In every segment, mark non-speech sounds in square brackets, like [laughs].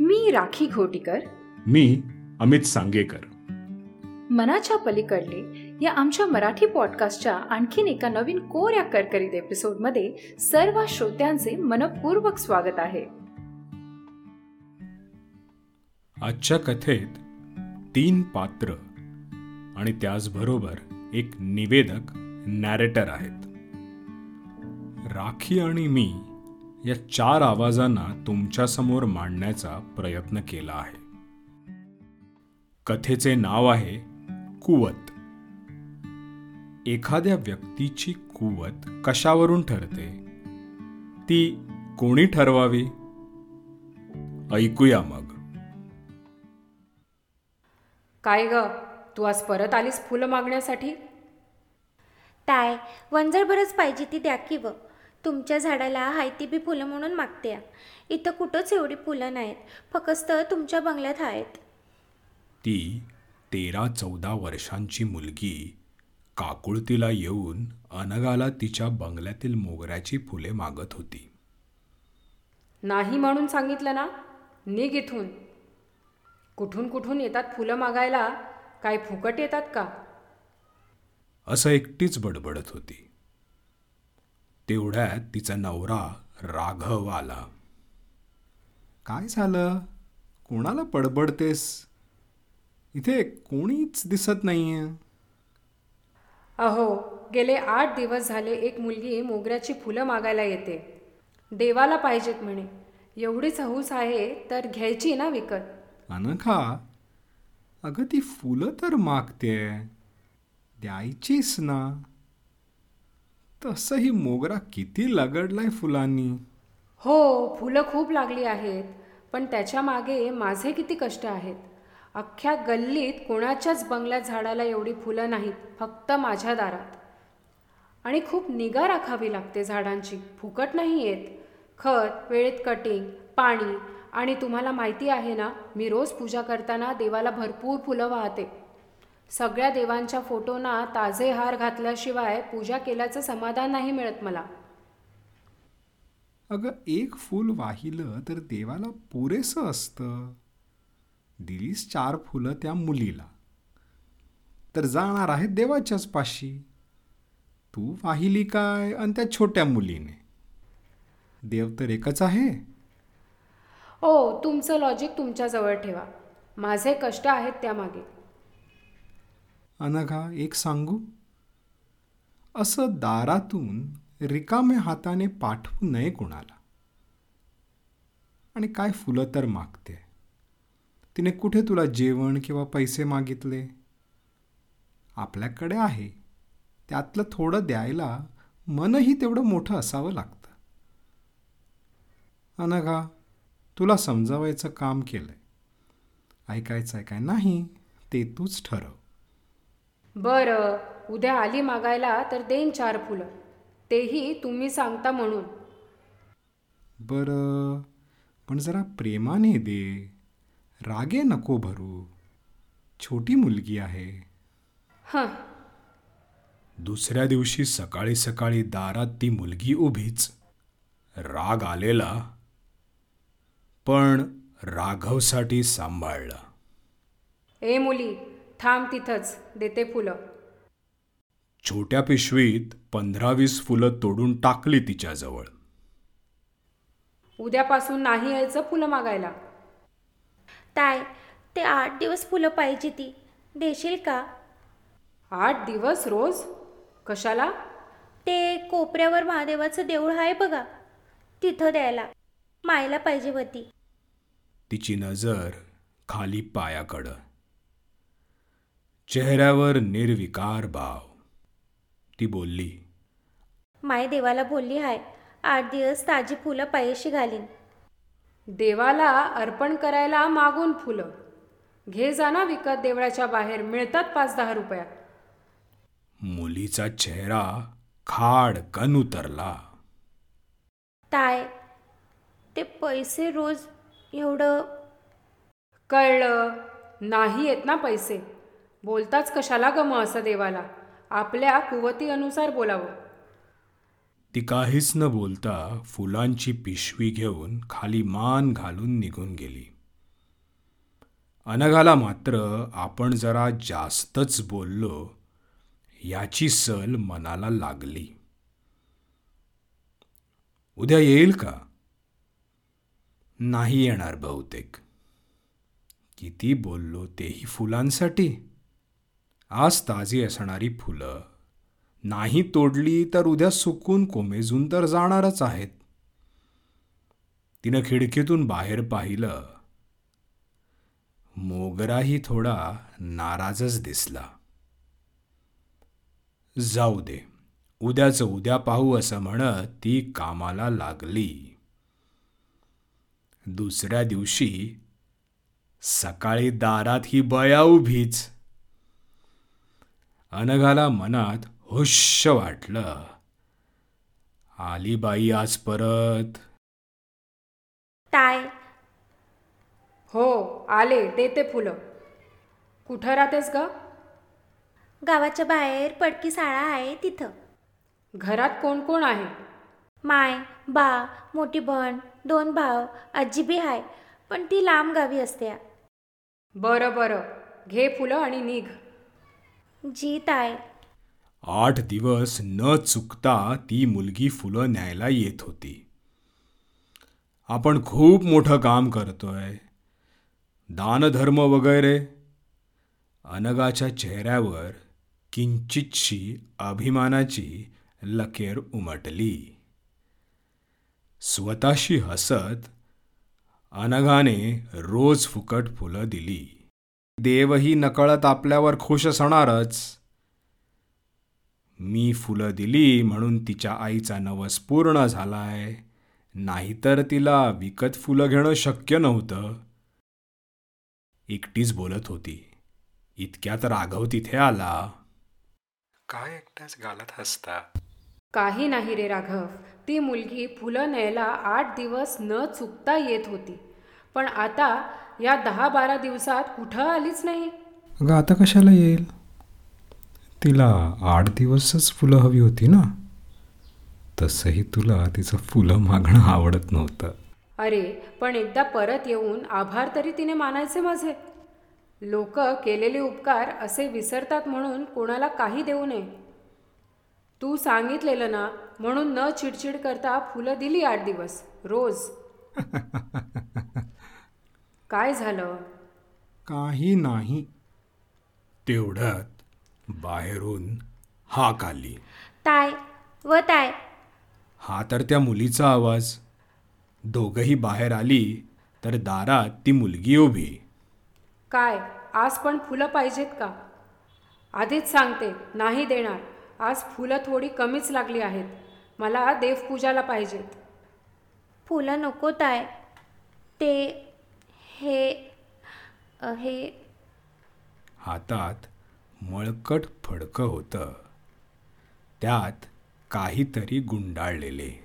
मी राखी घोटीकर. मी अमित सांगेकर. मनाच्या पलीकडले या आमच्या मराठी पॉडकास्टच्या आणखीन एका नवीन कोऱ्या करकरीत एपिसोडमध्ये सर्व श्रोत्यांचे मनपूर्वक स्वागत आहे. आजच्या कथेत तीन पात्र आणि त्याचबरोबर एक निवेदक नॅरेटर आहेत. राखी आणि मी या चार आवाजांना तुमच्यासमोर मांडण्याचा प्रयत्न केला आहे. कथेचे नाव आहे कुवत. एखाद्या व्यक्तीची कुवत कशावरून ठरते? ती कोणी ठरवावी? ऐकूया मग. काय ग? तू आज परत आलीस फुलं मागण्यासाठी? ताय वंजरभरच पाहिजे ती द्या की व तुमच्या झाडाला हायती बी फुलं म्हणून मागते. या. इथं कुठंच एवढी फुलं नाहीत. फक्त तुमच्या बंगल्यात आहेत. ती तेरा चौदा वर्षांची मुलगी काकुळतीला येऊन अनगाला तिच्या बंगल्यातील मोगऱ्याची फुले मागत होती. नाही म्हणून सांगितलं ना? निघ इथून. कुठून कुठून येतात फुलं मागायला? काय फुकट येतात का? असं एकटीच बडबडत होती. तेवढ्यात तिचा नवरा राघव आला. काय झालं? कोणाला बडबडतेस इथे कोणीच दिसत नाहीये. अहो गेले आठ दिवस झाले एक मुलगी मोगऱ्याची फुलं मागायला येते. देवाला पाहिजेत म्हणे. एवढीच हौस आहे तर घ्यायची ना विकत. अनघा अगं ती फुलं तर मागते द्यायचीच ना. तसंही मोगरा किती लगडलाय फुलांनी. हो फुलं खूप लागली आहेत पण त्याच्यामागे माझे किती कष्ट आहेत. अख्ख्या गल्लीत कोणाच्याच बंगल्यात झाडाला एवढी फुलं नाहीत फक्त माझ्या दारात. आणि खूप निगा राखावी लागते झाडांची फुकट नाही येत. खत वेळेत कटिंग पाणी आणि तुम्हाला माहिती आहे ना मी रोज पूजा करताना देवाला भरपूर फुलं वाहते. सगळ्या देवांच्या फोटोना ताजे हार घातल्याशिवाय पूजा केल्याचं समाधान नाही मिळत मला. अगं एक फूल वाहिलं तर देवाला पुरेसं असतं. दिलीस चार फुलं त्या मुलीला. तर जाणार आहेत देवाच्याच पाशी. तू वाहिली काय आणि त्या छोट्या मुलीने? देव तर एकच आहे. ओ तुमचं लॉजिक तुमच्याजवळ ठेवा. माझे कष्ट आहेत त्यामागे. अनघा एक सांगू? असं दारातून रिकाम्या हाताने पाठवू नये कोणाला. आणि काय फुलं तर मागते? तिने कुठे तुला जेवण किंवा पैसे मागितले? आपल्याकडे आहे. त्यातलं थोडं द्यायला मनही तेवढं मोठं असावं लागतं. अनघा तुला समजावायचं काम केलंय. ऐकायचं आहे काय नाही ते तूच ठरव. बरं उद्या आली मागायला तर देईन चार फुलं. तेही तुम्ही सांगता म्हणून. बरं पण जरा प्रेमाने दे. रागे नको भरू. छोटी मुलगी आहे. हं. दुसऱ्या दिवशी सकाळी सकाळी दारात ती मुलगी उभीच. राग आलेला. पण राघवसाठी सांभाळला. ए मुली थांब तिथंच देते फुलं. छोट्या पिशवीत पंधरा वीस फुलं तोडून टाकली तिच्याजवळ. उद्यापासून नाही यायचं फुलं मागायला. ताय ते आठ दिवस फुलं पाहिजे ती. देशील का? आठ दिवस रोज? कशाला? ते कोपऱ्यावर महादेवाचं देऊळ आहे बघा. तिथं द्यायला. मायला पाहिजे होती तिची नजर खाली पायाकडं. चेहऱ्यावर निर्विकार भाव. ती बोलली माय देवाला बोलली हाय आठ दिवस ताजी फुलं पायशी घालीन. देवाला अर्पण करायला मागून फुलं. घे जा ना विकत देवळाच्या बाहेर मिळतात पाच दहा रुपयात मुलीचा चेहरा खाड कन उतरला. ताय ते पैसे रोज एवढं? कळलं नाही येत ना पैसे. बोलताच कशाला ग असं देवाला? आपल्या कुवती अनुसार बोलावं. ती काहीच न बोलता फुलांची पिशवी घेऊन खाली मान घालून निघून गेली. अनघाला मात्र आपण जरा जास्तच बोललो याची सल मनाला लागली. उद्या येईल का? नाही येणार बहुतेक. किती बोललो तेही फुलांसाठी? आज ताजी असणारी फुलं. नाही तोडली तर उद्या सुकून कोमेजून तर जाणारच आहेत. तिनं खिडकीतून बाहेर पाहिलं. मोगराही थोडा नाराजच दिसला. जाऊ दे उद्याचं उद्या पाहू असं म्हणत ती कामाला लागली. दुसऱ्या दिवशी सकाळी दारात ही बया उभीच. अनघाला मनात हुश्य वाटलं. आली बाई आज परत. टाय हो आले देते फुलं. कुठं राहतेस ग? गावाच्या बाहेर पडकी शाळा आहे तिथं. घरात कोण कोण आहे? माय बा मोठी बहीण दोन भाव आजी बी आहे पण ती लांब गावी असते बरं बरं. घे फुलं आणि निघ. जी आठ दिवस न चुकता ती मुलगी फुलं न्यायला येत होती. आपण खूप मोठं काम करतोय. दानधर्म वगैरे. अनगाच्या चेहऱ्यावर किंचितशी अभिमानाची लकेर उमटली. स्वतःशी हसत अनघाने रोज फुकट फुलं दिली. देवही नकळत आपल्यावर खुश असणारच. मी फुलं दिली म्हणून तिच्या आईचा नवस पूर्ण झालाय. नाहीतर तिला विकत फुलं घेणं शक्य नव्हतं. एकटीच बोलत होती. इतक्यात राघव तिथे आला. काय एकट्याच गालात हसता? काही नाही रे राघव. ती मुलगी फुलं न्यायला आठ दिवस न चुकता येत होती. पण आता या दहा बारा दिवसात कुठं आलीच नाही. अगं आता कशाला येईल? तिला आठ दिवसच फुलं हवी होती ना? तसंही तुला तिचं फुलं मागणं आवडत नव्हतं. अरे पण एकदा परत येऊन आभार तरी तिने मानायचे माझे. लोक केलेले उपकार असे विसरतात म्हणून कोणाला काही देऊ नये. तू सांगितलेलं ना म्हणून न चिडचिड करता फुलं दिली आठ दिवस रोज. [laughs] काय झालं? काही नाही. तेवढ्यात बाहेरून हाक आली. ताय व ताय. हा तर त्या मुलीचा आवाज. दोघंही बाहेर आली तर दारात ती मुलगी उभी. काय आज पण फुलं पाहिजेत का? आधीच सांगते नाही देणार. आज फुलं थोडी कमीच लागली आहेत. मला देवपूजाला पाहिजेत. फुलं नको ताय. ते हे हे हातात मळकट फडकं होतं. त्यात काहीतरी गुंडाळलेले.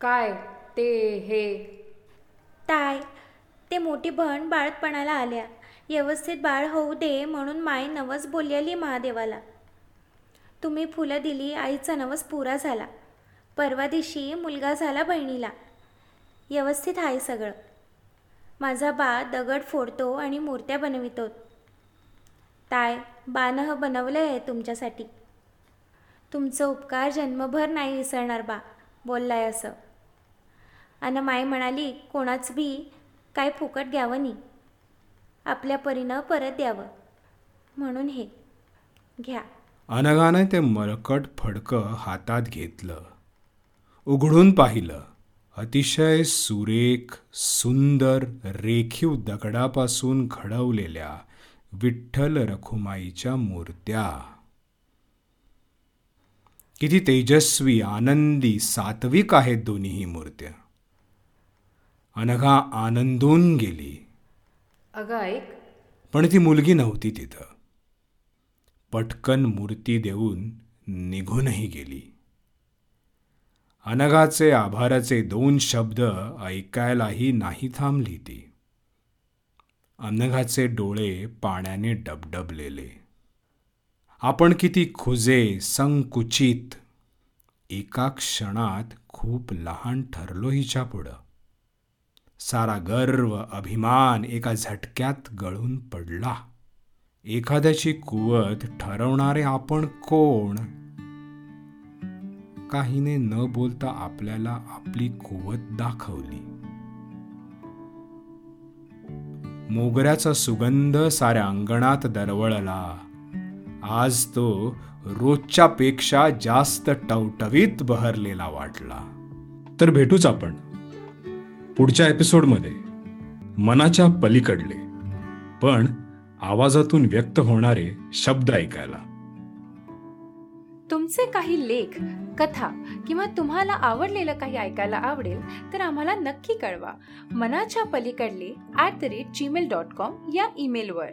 काय ते हे? ताय ते मोठी बहीण बाळतपणाला आल्या. व्यवस्थित बाळ होऊ दे म्हणून माय नवस बोललेली महादेवाला. तुम्ही फुलं दिली आईचा नवस पुरा झाला. परवा दिवशी मुलगा झाला बहिणीला. व्यवस्थित आहे सगळं. माझा बा दगड फोडतो आणि मूर्त्या बनवितो. ताय बानं बनवलं आहे तुमच्यासाठी. तुमचं उपकार जन्मभर नाही विसरणार बा बोललाय असं. आणि माय म्हणाली कोणाच बी काय फुकट घ्यावं नाही आपल्या परीनं परत द्यावं म्हणून हे. घ्या. अनघाने ते मळकट फडकं हातात घेतलं. उघडून पाहिलं. अतिशय सुरेख सुंदर रेखीव दगडापासून घडवलेल्या विठ्ठल रखुमाईच्या मूर्त्या. किती तेजस्वी आनंदी सात्विक आहेत दोन्हीही मूर्त्या. अनघा आनंदून गेली. अगं ऐक. पण ती मुलगी नव्हती तिथं. पटकन मूर्ती देऊन निघूनही गेली. अनघाचे आभाराचे दोन शब्द ऐकायलाही नाही थांबली ती. अनघाचे डोळे पाण्याने डबडबलेले. आपण किती खुजे संकुचित एका क्षणात खूप लहान ठरलो हिच्या पुढं. सारा गर्व अभिमान एका झटक्यात गळून पडला. एखाद्याची कुवत ठरवणारे आपण कोण? काहीने न बोलता आपल्याला आपली कुवत दाखवली. मोगऱ्याचा सुगंध साऱ्या अंगणात दरवळला. आज तो रोजच्या पेक्षा जास्त टवटवीत बहरलेला वाटला. तर भेटूच आपण पुढच्या एपिसोडमध्ये. मनाच्या पलीकडले. पण आवाजातून व्यक्त होणारे शब्द ऐकायला. तुमचे काही लेख कथा किंवा तुम्हाला आवडलेलं काही ऐकायला आवडेल तर आम्हाला नक्की कळवा. मनाच्या पलीकडले at the rate Gmail dot com या ईमेलवर